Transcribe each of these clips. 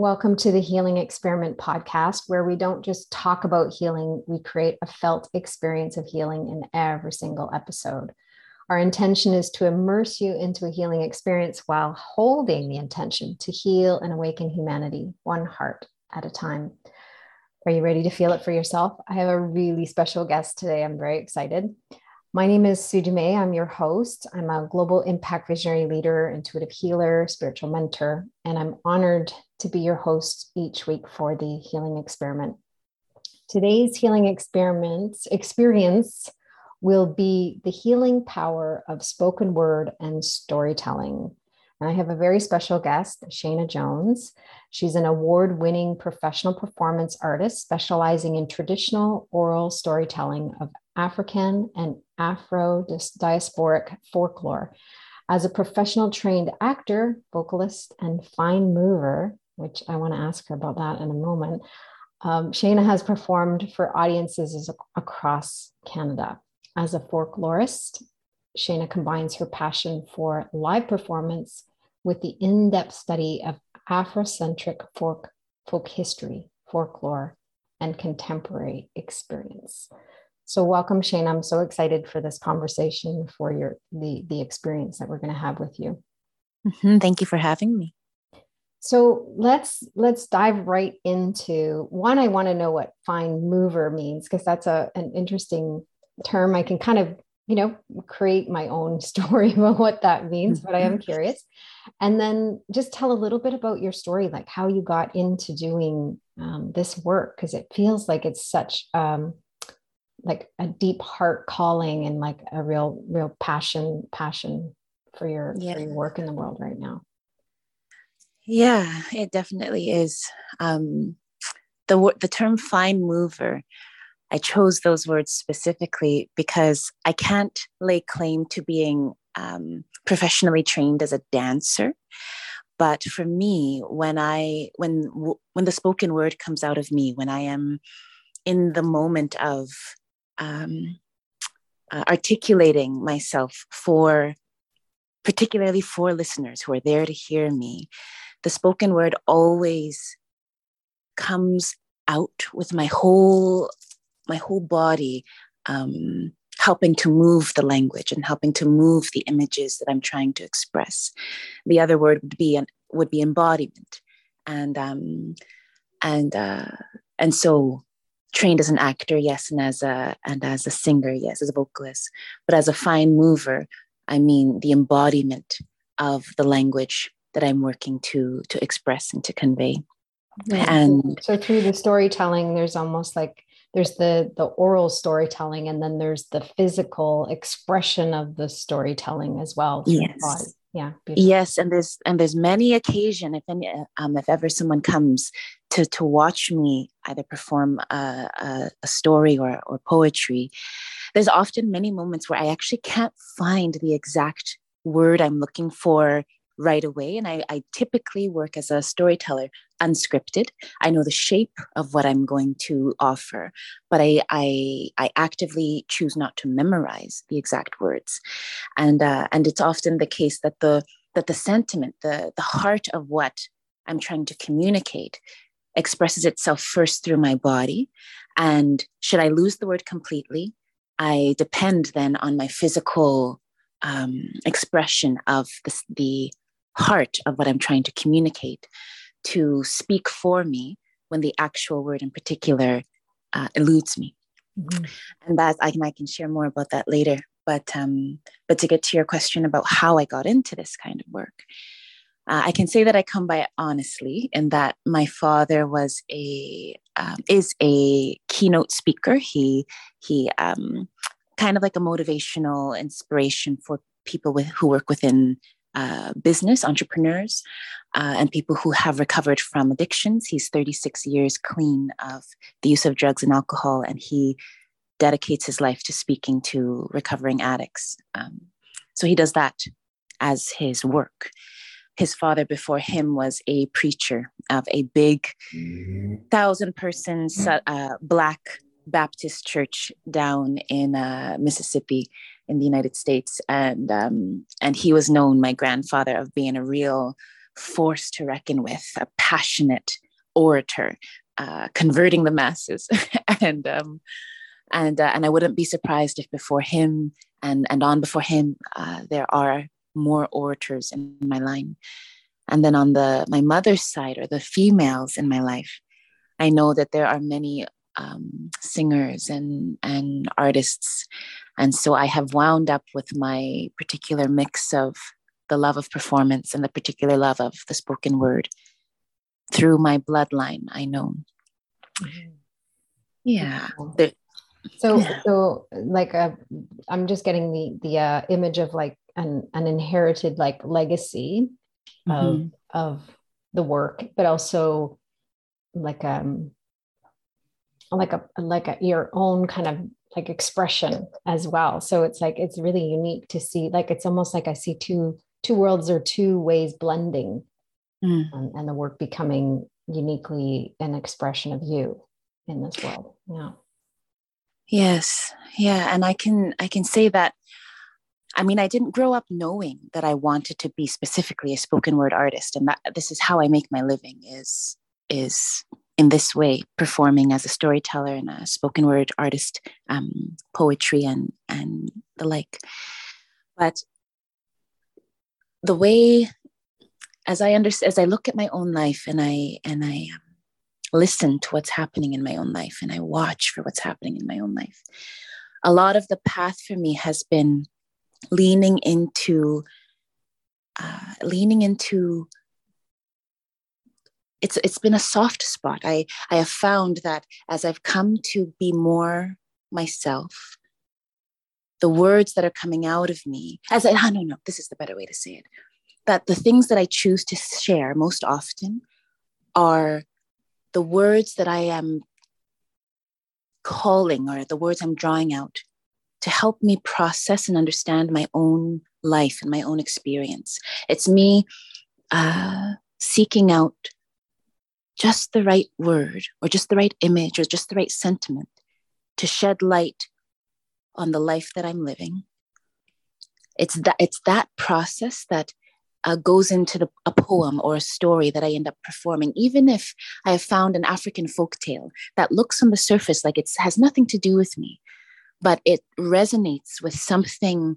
Welcome to the Healing Experiment podcast, where we don't just talk about healing, we create a felt experience of healing in every single episode. Our intention is to immerse you into a healing experience while holding the intention to heal and awaken humanity one heart at a time. Are you ready to feel it for yourself? I have a really special guest today. I'm very excited. My name is Sue Dumais. I'm your host. I'm a global impact visionary leader, intuitive healer, spiritual mentor, and I'm honored to be your host each week for the healing experiment. Today's healing experiment experience will be the healing power of spoken word and storytelling. And I have a very special guest, Shayna Jones. She's an award winning professional performance artist specializing in traditional oral storytelling of African and Afro diasporic folklore. As a professional trained actor, vocalist, and fine mover, which I want to ask her about that in a moment, um, Shayna has performed for audiences across Canada. As a folklorist, Shayna combines her passion for live performance with the in depth study of Afrocentric folk, folk history, folklore, and contemporary experience. So welcome, Shane. I'm so excited for this conversation, for your the the experience that we're going to have with you. Mm-hmm. Thank you for having me. So let's let's dive right into one. I want to know what fine mover means because that's a an interesting term. I can kind of you know create my own story about what that means, but I am mm-hmm. curious. And then just tell a little bit about your story, like how you got into doing um, this work, because it feels like it's such um, like a deep heart calling and like a real real passion passion for your yeah. for your work in the world right now yeah it definitely is um the the term fine mover i chose those words specifically because i can't lay claim to being um, professionally trained as a dancer but for me when i when when the spoken word comes out of me when i am in the moment of um, uh, articulating myself for particularly for listeners who are there to hear me the spoken word always comes out with my whole my whole body um, helping to move the language and helping to move the images that i'm trying to express. The other word would be an, would be embodiment. And um, and uh, and so trained as an actor, yes, and as a and as a singer, yes, as a vocalist, but as a fine mover, I mean the embodiment of the language that I'm working to to express and to convey. Yeah. And so through the storytelling, there's almost like there's the the oral storytelling, and then there's the physical expression of the storytelling as well. Yes yeah beautiful. yes and there's and there's many occasion if any um, if ever someone comes to to watch me either perform a, a, a, story or or poetry there's often many moments where i actually can't find the exact word i'm looking for right away. And I, I typically work as a storyteller unscripted. I know the shape of what I'm going to offer, but I, I, I actively choose not to memorize the exact words. And, uh, and it's often the case that the, that the sentiment, the, the heart of what I'm trying to communicate expresses itself first through my body. And should I lose the word completely, I depend then on my physical um, expression of the, the heart of what I'm trying to communicate to speak for me when the actual word in particular uh, eludes me. Mm-hmm. And that I can I can share more about that later. But um, but to get to your question about how I got into this kind of work, uh, I can say that I come by it honestly, in that my father was a um, is a keynote speaker. He he um, kind of like a motivational inspiration for people with who work within uh, business entrepreneurs uh, and people who have recovered from addictions. He's 36 years clean of the use of drugs and alcohol, and he dedicates his life to speaking to recovering addicts. Um, so he does that as his work. His father before him was a preacher of a big thousand person uh, black Baptist church down in uh, Mississippi in the United States, and um, and he was known, my grandfather, of being a real force to reckon with, a passionate orator, uh, converting the masses, and um, and uh, and I wouldn't be surprised if before him and and on before him uh, there are more orators in my line, and then on the my mother's side or the females in my life, I know that there are many um, singers and and artists, and so I have wound up with my particular mix of the love of performance and the particular love of the spoken word through my bloodline. I know. Mm-hmm. Yeah. So yeah. so like uh, i'm just getting the the uh, image of like an an inherited like legacy mm-hmm. of of the work but also like um like a like a your own kind of like expression as well. So it's like it's really unique to see like it's almost like i see two two worlds or two ways blending mm. and, and the work becoming uniquely an expression of you in this world. Yeah. Yes. Yeah. And i can i can say that i mean i didn't grow up knowing that i wanted to be specifically a spoken word artist. And that this is how i make my living is is in this way performing as a storyteller and a spoken word artist um, poetry and and the like but the way as i understand as i look at my own life and i and i um, listen to what's happening in my own life and I watch for what's happening in my own life. A lot of the path for me has been leaning into uh, leaning into it's it's been a soft spot. I I have found that as I've come to be more myself, the words that are coming out of me, as I oh, no no, this is the better way to say it, that the things that I choose to share most often are the words that I am calling or the words I'm drawing out to help me process and understand my own life and my own experience. It's me uh, seeking out just the right word or just the right image or just the right sentiment to shed light on the life that I'm living. It's that it's that process that uh, goes into the, a poem or a story that I end up performing, even if I have found an African folk tale that looks on the surface like it has nothing to do with me, but it resonates with something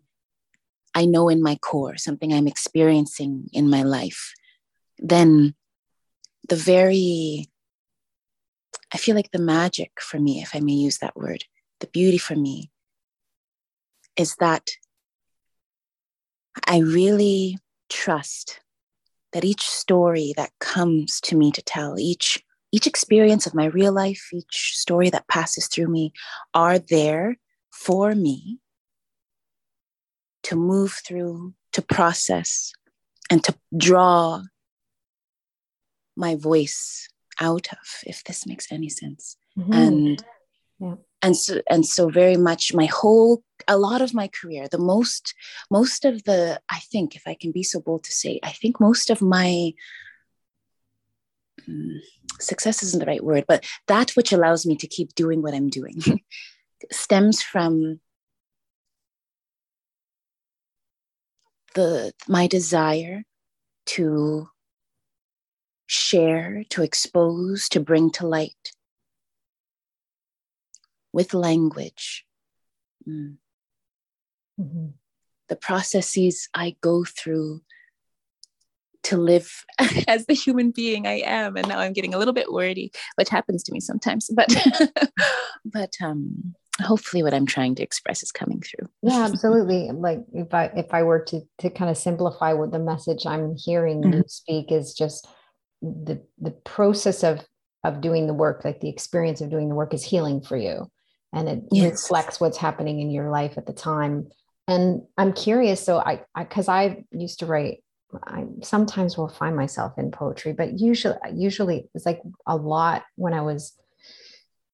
I know in my core, something I'm experiencing in my life, then the very, I feel like the magic for me, if I may use that word, the beauty for me is that I really trust that each story that comes to me to tell, each each experience of my real life, each story that passes through me are there for me to move through, to process, and to draw my voice out of, if this makes any sense. Mm-hmm. And yeah and so and so very much my whole a lot of my career the most most of the i think if i can be so bold to say i think most of my um, success isn't the right word but that which allows me to keep doing what i'm doing stems from the my desire to share to expose to bring to light with language. Mm. Mm-hmm. The processes I go through to live as the human being I am. And now I'm getting a little bit wordy, which happens to me sometimes. But but um hopefully what I'm trying to express is coming through. Yeah, absolutely. Like if I if I were to to kind of simplify what the message I'm hearing mm-hmm. you speak is just the the process of of doing the work, like the experience of doing the work is healing for you and it yes. reflects what's happening in your life at the time. And I'm curious, so I, because I, I used to write, I sometimes will find myself in poetry, but usually, usually it's like a lot when I was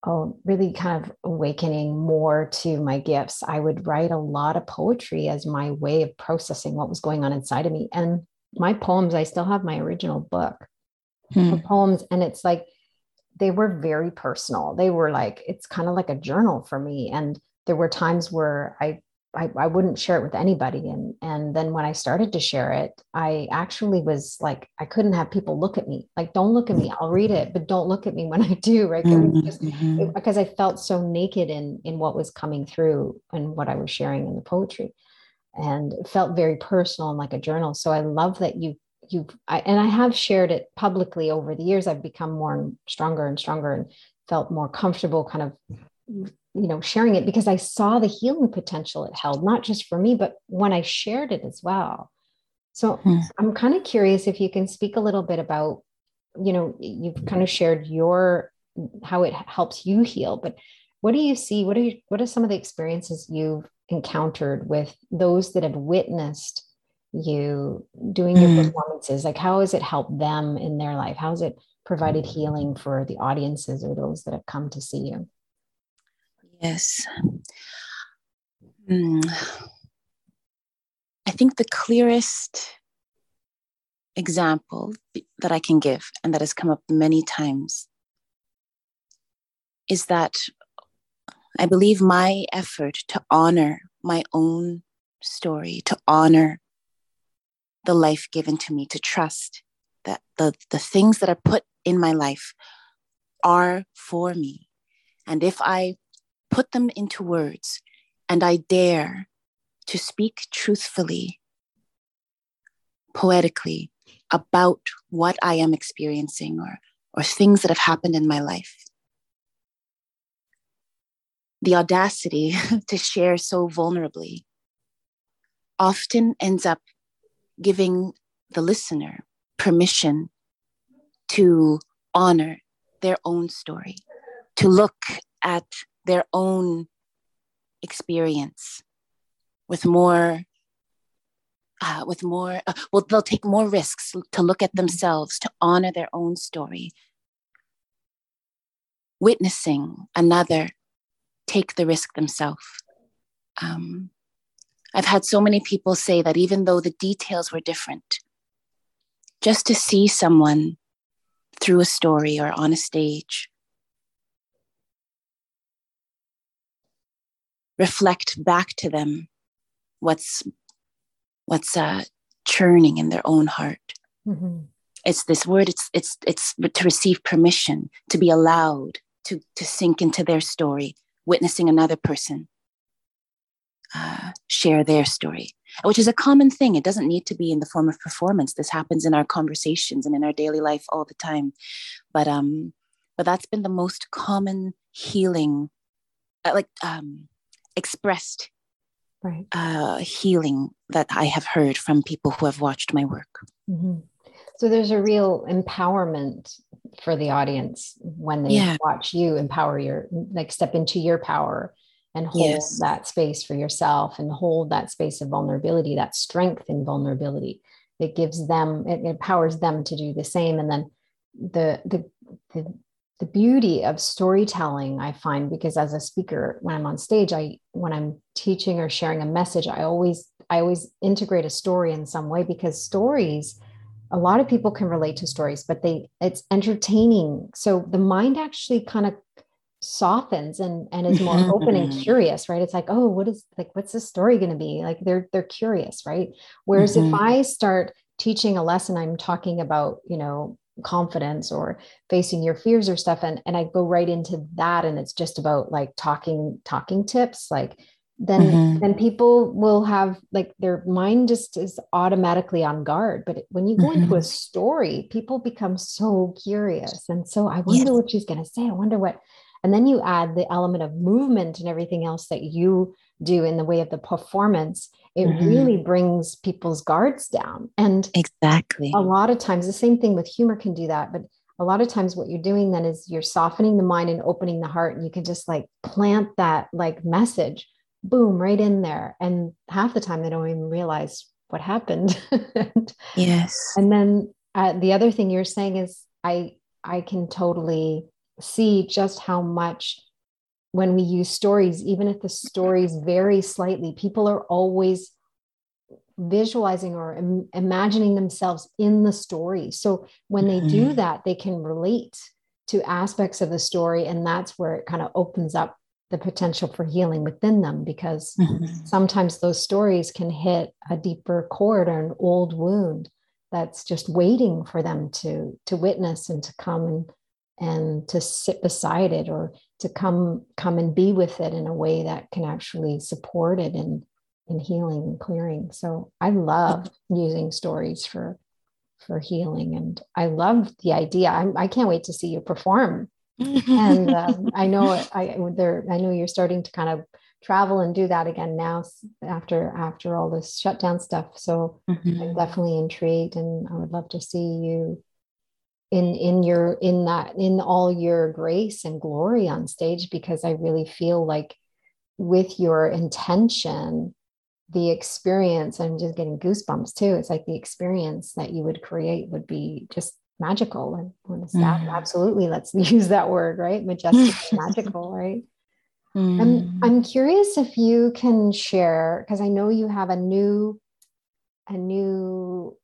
oh, really kind of awakening more to my gifts. I would write a lot of poetry as my way of processing what was going on inside of me. And my poems, I still have my original book hmm. poems, and it's like they were very personal. They were like, it's kind of like a journal for me. And there were times where I I, I wouldn't share it with anybody. And and then when I started to share it, I actually was like, I couldn't have people look at me. Like, don't look at me. I'll read it, but don't look at me when I do, right? Mm-hmm. Because I felt so naked in in what was coming through and what I was sharing in the poetry. And it felt very personal and like a journal. So I love that you you and I have shared it publicly over the years. I've become more and stronger and stronger and felt more comfortable kind of you know sharing it because i saw the healing potential it held not just for me but when i shared it as well so hmm. i'm kind of curious if you can speak a little bit about you know you've kind of shared your how it helps you heal but what do you see what are you, what are some of the experiences you've encountered with those that have witnessed you doing your mm. performances like how has it helped them in their life how has it provided healing for the audiences or those that have come to see you Yes. Mm. I think the clearest example that I can give, and that has come up many times, is that I believe my effort to honor my own story, to honor the life given to me, to trust that the, the things that are put in my life are for me. And if I put them into words, and I dare to speak truthfully, poetically about what I am experiencing or, or things that have happened in my life. The audacity to share so vulnerably often ends up giving the listener permission to honor their own story, to look at their own experience with more uh, with more uh, well they'll take more risks to look at themselves to honor their own story. Witnessing another take the risk themselves. Um, i've had so many people say that even though the details were different just to see someone through a story or on a stage reflect back to them what's what's uh, churning in their own heart. Mm-hmm. It's this word. It's it's it's to receive permission to be allowed to to sink into their story, witnessing another person uh, share their story, which is a common thing. It doesn't need to be in the form of performance. This happens in our conversations and in our daily life all the time. But um, but that's been the most common healing, uh, like um, expressed right. uh, healing that I have heard from people who have watched my work. Mm-hmm. So there's a real empowerment for the audience when they yeah. watch you empower your, like step into your power and hold yes. that space for yourself and hold that space of vulnerability, that strength in vulnerability. It gives them, it empowers them to do the same. And then the, the, the the beauty of storytelling i find because as a speaker when i'm on stage i when i'm teaching or sharing a message i always i always integrate a story in some way because stories a lot of people can relate to stories but they it's entertaining so the mind actually kind of softens and and is more mm-hmm. open and curious right it's like oh what is like what's the story going to be like they're they're curious right whereas mm-hmm. if i start teaching a lesson i'm talking about you know confidence or facing your fears or stuff and and I go right into that and it's just about like talking talking tips like then mm-hmm. then people will have like their mind just is automatically on guard but when you go mm-hmm. into a story people become so curious and so i wonder yes. what she's going to say i wonder what and then you add the element of movement and everything else that you do in the way of the performance. It mm-hmm. really brings people's guards down. And exactly. a lot of times the same thing with humor can do that. But a lot of times what you're doing then is you're softening the mind and opening the heart and you can just like plant that like message boom right in there. And half the time they don't even realize what happened. Yes. And then uh, the other thing you're saying is i i can totally see just how much when we use stories, even if the stories vary slightly, people are always visualizing or Im- imagining themselves in the story. So when they do mm-hmm. that, they can relate to aspects of the story. And that's where it kind of opens up the potential for healing within them because mm-hmm. sometimes those stories can hit a deeper chord or an old wound that's just waiting for them to to witness and to come and and to sit beside it or to come come and be with it in a way that can actually support it in in healing and clearing so i love using stories for for healing and i love the idea I'm, i can't wait to see you perform and um, I know I there I know you're starting to kind of travel and do that again now after after all this shutdown stuff. So mm-hmm. I'm definitely intrigued, and I would love to see you in in your in that in all your grace and glory on stage because I really feel like with your intention the experience i'm just getting goosebumps too it's like the experience that you would create would be just magical and mm. absolutely let's use that word right majestic magical right mm. I'm, I'm curious if you can share because i know you have a new a new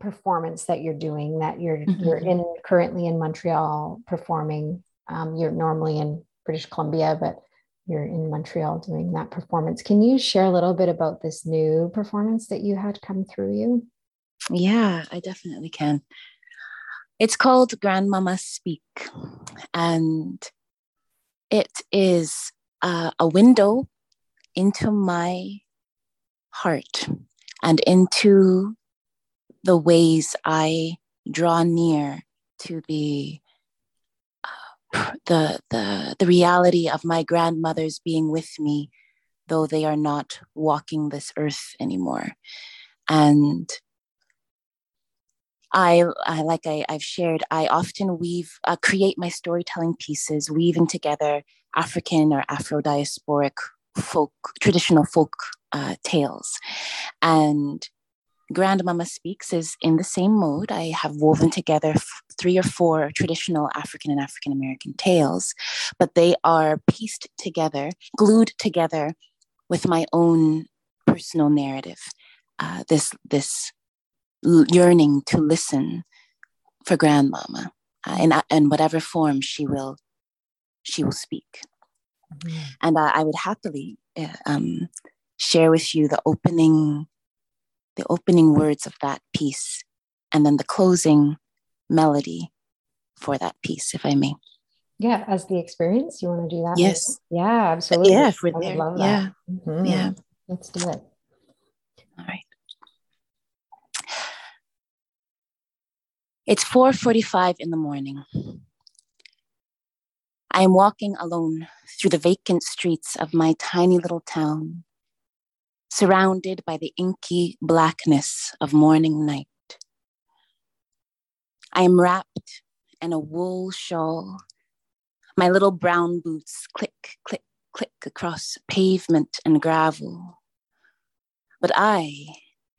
performance that you're doing that you're mm-hmm. you're in currently in montreal performing. Um, you're normally in british columbia but you're in montreal doing that performance. Can you share a little bit about this new performance that you had come through you? Yeah i definitely can. It's called Grandmama Speak, and it is uh, a window into my heart and into the ways I draw near to the uh, the the the reality of my grandmothers being with me, though they are not walking this earth anymore, and I, I like I, have shared, I often weave, uh, create my storytelling pieces, weaving together African or Afro diasporic folk, traditional folk uh, tales. And Grandmama Speaks is in the same mode. I have woven together f- three or four traditional African and African American tales, but they are pieced together, glued together with my own personal narrative. Uh, this this yearning to listen for grandmama uh, in, in whatever form she will she will speak mm-hmm. and uh, i would happily uh, um, share with you the opening the opening words of that piece and then the closing melody for that piece if i may. Yeah as the experience you want to do that yes. Yeah absolutely. Yeah if we're there. yeah. Mm-hmm. yeah. Let's do it. All right. It's 4:45 in the morning. I am walking alone through the vacant streets of my tiny little town, surrounded by the inky blackness of morning night. I am wrapped in a wool shawl. My little brown boots click, click, click across pavement and gravel. But I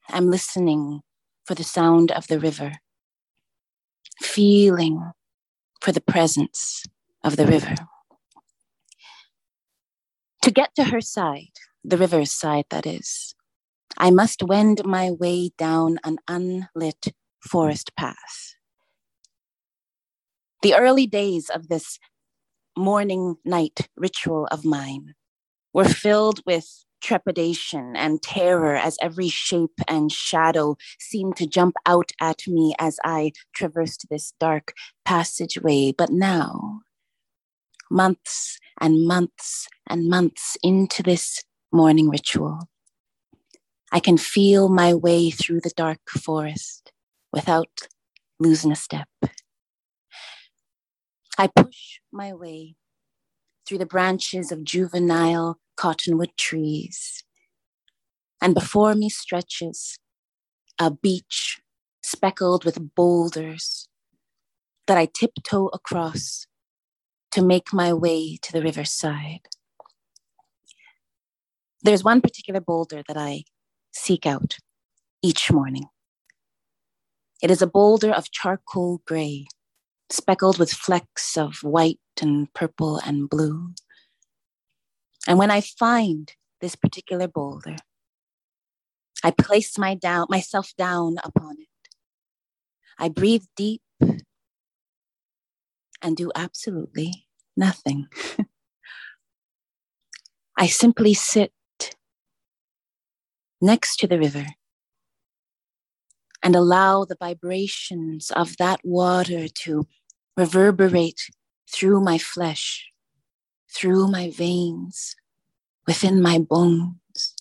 am listening for the sound of the river feeling for the presence of the river. To get to her side, the river's side, that is, I must wend my way down an unlit forest path. The early days of this morning night ritual of mine were filled with trepidation and terror as every shape and shadow seemed to jump out at me as I traversed this dark passageway. But now, months and months and months into this morning ritual, I can feel my way through the dark forest without losing a step. I push my way through the branches of juvenile cottonwood trees. And before me stretches a beach speckled with boulders that I tiptoe across to make my way to the riverside. There's one particular boulder that I seek out each morning. It is a boulder of charcoal gray, speckled with flecks of white and purple and blue. And when I find this particular boulder, I place my down, myself down upon it. I breathe deep and do absolutely nothing. I simply sit next to the river and allow the vibrations of that water to reverberate through my flesh, through my veins, within my bones.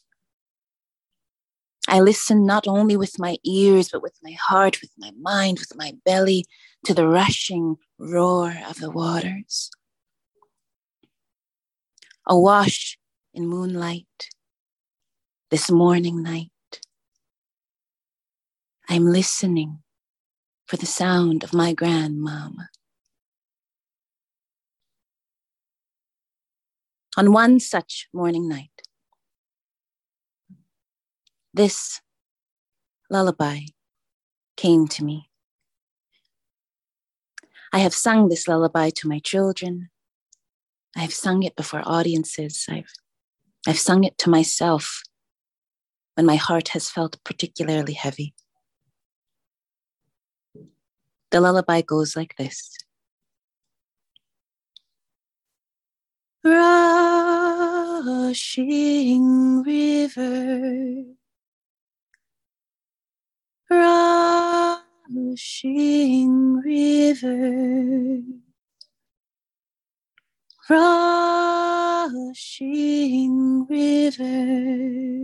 I listen not only with my ears, but with my heart, with my mind, with my belly to the rushing roar of the waters. Awash in moonlight, this morning night. I'm listening for the sound of my grandmama. On one such morning night, this lullaby came to me. I have sung this lullaby to my children. I have sung it before audiences. I've, I've sung it to myself when my heart has felt particularly heavy. The lullaby goes like this. Rushing river, rushing river, rushing river,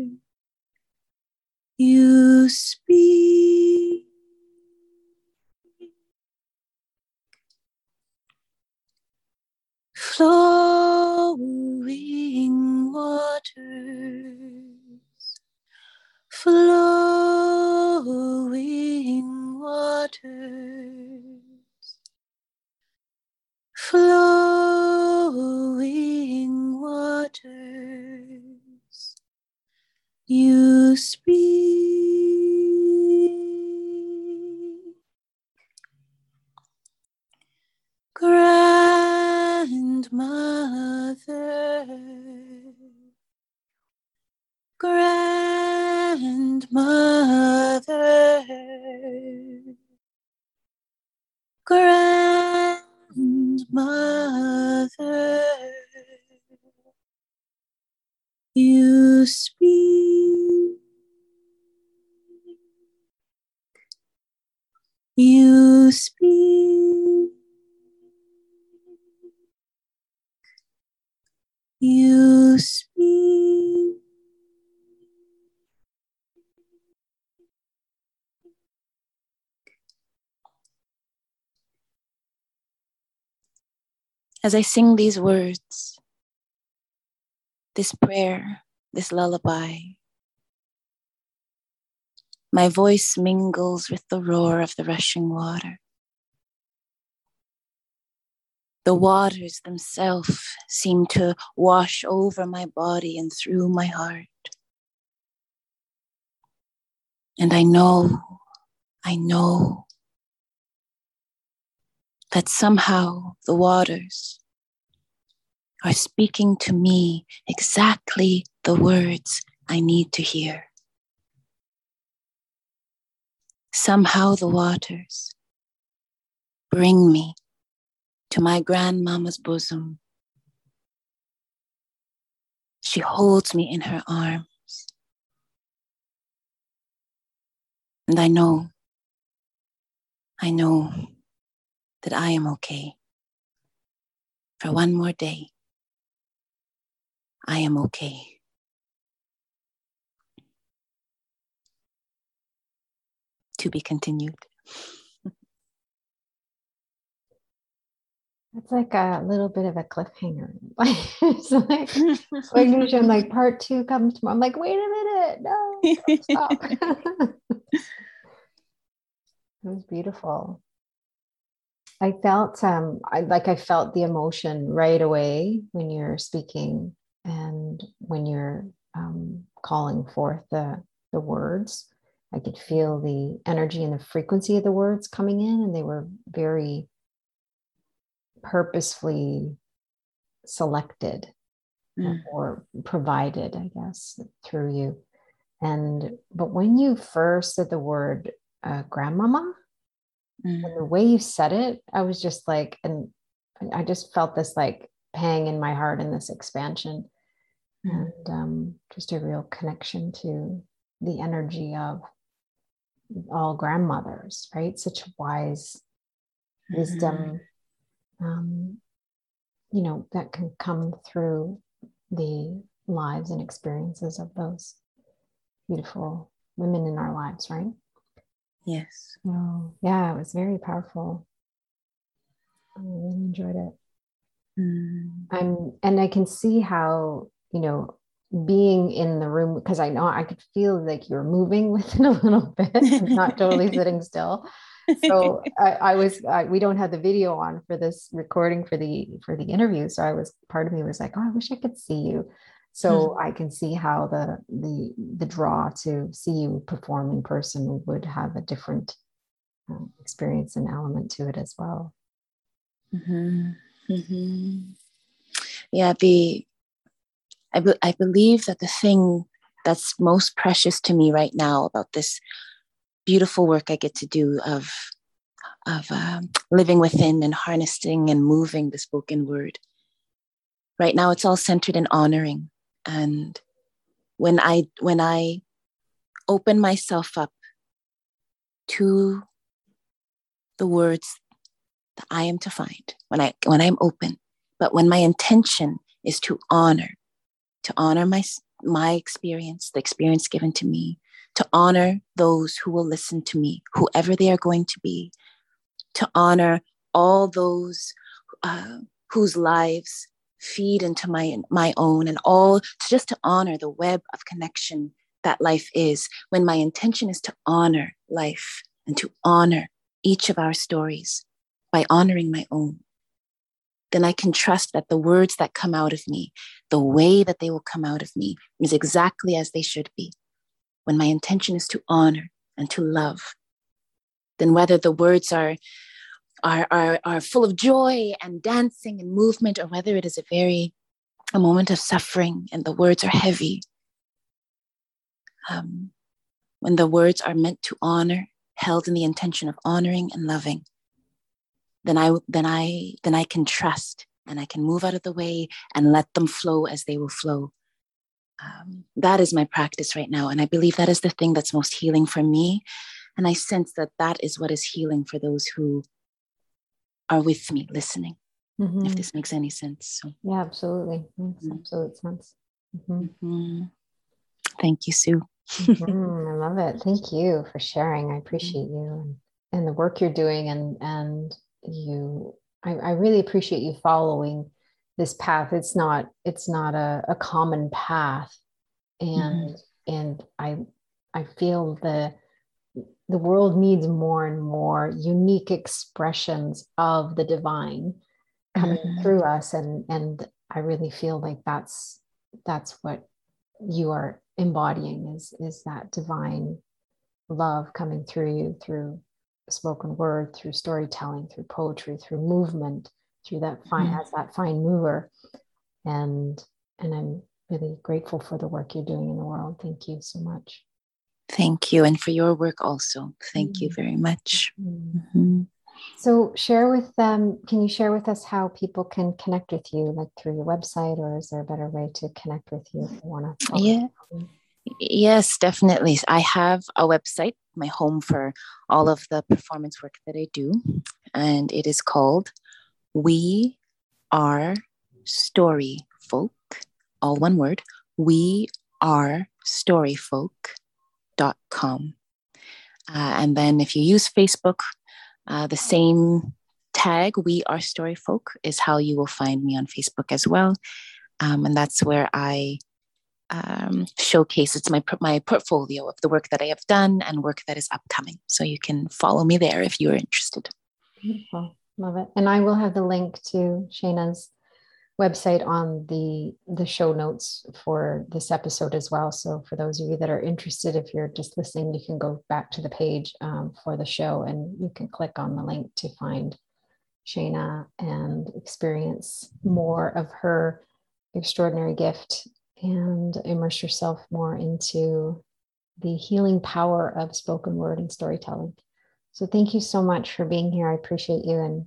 you speak. You speak. you speak. As I sing these words, this prayer, this lullaby, my voice mingles with the roar of the rushing water. The waters themselves seem to wash over my body and through my heart. And I know, I know that somehow the waters are speaking to me exactly the words I need to hear. Somehow the waters bring me to my grandmama's bosom. She holds me in her arms. And I know, I know that I am okay. For one more day, I am okay. To be continued. It's like a little bit of a cliffhanger. it's like, like usually like part two comes tomorrow. I'm like, wait a minute, no, stop. it was beautiful. I felt um I like I felt the emotion right away when you're speaking and when you're um, calling forth the the words. I could feel the energy and the frequency of the words coming in, and they were very purposefully selected mm. or provided, I guess, through you. And but when you first said the word uh, grandmama, mm. and the way you said it, I was just like, and I just felt this like pang in my heart and this expansion. and um, just a real connection to the energy of all grandmothers, right? Such wise wisdom, mm-hmm. um, you know, that can come through the lives and experiences of those beautiful women in our lives, right? Yes. Oh, yeah, it was very powerful. I really enjoyed it. Mm. I'm, and I can see how, you know, being in the room because I know I could feel like you're moving within a little bit, not totally sitting still. So I, I was I, we don't have the video on for this recording for the for the interview. So I was part of me was like, oh, I wish I could see you. So mm-hmm. I can see how the the the draw to see you perform in person would have a different uh, experience and element to it as well. Mm-hmm. Mm-hmm. Yeah, the I, be, I believe that the thing that's most precious to me right now about this beautiful work I get to do of of um, living within and harnessing and moving the spoken word. Right now, it's all centered in honoring, and when I when I open myself up to the words that I am to find, when I when I'm open, but when my intention is to honor to honor my, my experience, the experience given to me, to honor those who will listen to me, whoever they are going to be, to honor all those uh, whose lives feed into my, my own, and all just to honor the web of connection that life is, when my intention is to honor life and to honor each of our stories by honoring my own then I can trust that the words that come out of me, the way that they will come out of me, is exactly as they should be. When my intention is to honor and to love, then whether the words are, are, are, are full of joy and dancing and movement, or whether it is a very a moment of suffering and the words are heavy, um, when the words are meant to honor, held in the intention of honoring and loving, then I then I then I can trust and I can move out of the way and let them flow as they will flow. Um, that is my practice right now, and I believe that is the thing that's most healing for me. And I sense that that is what is healing for those who are with me listening. Mm-hmm. If this makes any sense. So. Yeah, absolutely. Makes mm-hmm. absolute sense. Mm-hmm. mm-hmm. Thank you, Sue. Mm-hmm. I love it. Thank you for sharing. I appreciate you and, and the work you're doing and and you I, I really appreciate you following this path it's not it's not a, a common path and mm-hmm. and i i feel the the world needs more and more unique expressions of the divine coming mm-hmm. through us and and i really feel like that's that's what you are embodying is is that divine love coming through you through spoken word, through storytelling, through poetry, through movement, through that fine mm-hmm. as that fine mover. And and I'm really grateful for the work you're doing in the world. Thank you so much. Thank you. And for your work also. Thank mm-hmm. you very much. Mm-hmm. mm-hmm. So share with them, can you share with us how people can connect with you, like through your website, or is there a better way to connect with you if you want to? Yeah. Yes, definitely. I have a website, my home for all of the performance work that I do, and it is called We Are Story Folk, all one word. We are storyfolk.com. Uh, and then if you use Facebook, uh, the same tag, We Are Story Folk, is how you will find me on Facebook as well. Um, and that's where I um, showcase. It's my my portfolio of the work that I have done and work that is upcoming. So you can follow me there if you're interested. Beautiful, love it. And I will have the link to Shayna's website on the the show notes for this episode as well. So for those of you that are interested, if you're just listening, you can go back to the page um, for the show and you can click on the link to find Shayna and experience more of her extraordinary gift and immerse yourself more into the healing power of spoken word and storytelling. So, thank you so much for being here. I appreciate you and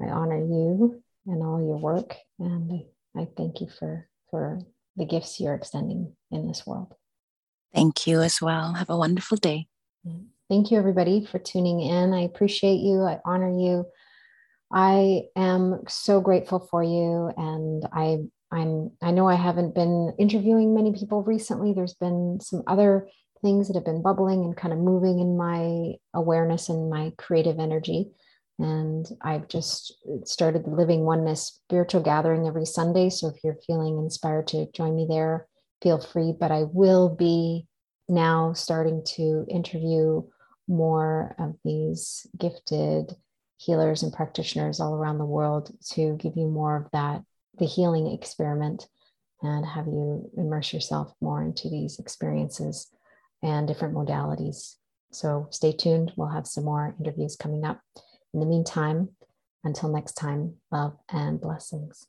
I honor you and all your work. And I, I thank you for, for the gifts you're extending in this world. Thank you as well. Have a wonderful day. Thank you, everybody, for tuning in. I appreciate you. I honor you. I am so grateful for you, and I I'm I know I haven't been interviewing many people recently. There's been some other things that have been bubbling and kind of moving in my awareness and my creative energy. And I've just started the Living Oneness spiritual gathering every Sunday. So if you're feeling inspired to join me there, feel free. But I will be now starting to interview more of these gifted healers and practitioners all around the world to give you more of that, the healing experiment, and have you immerse yourself more into these experiences and different modalities. So stay tuned. We'll have some more interviews coming up. In the meantime, until next time, love and blessings.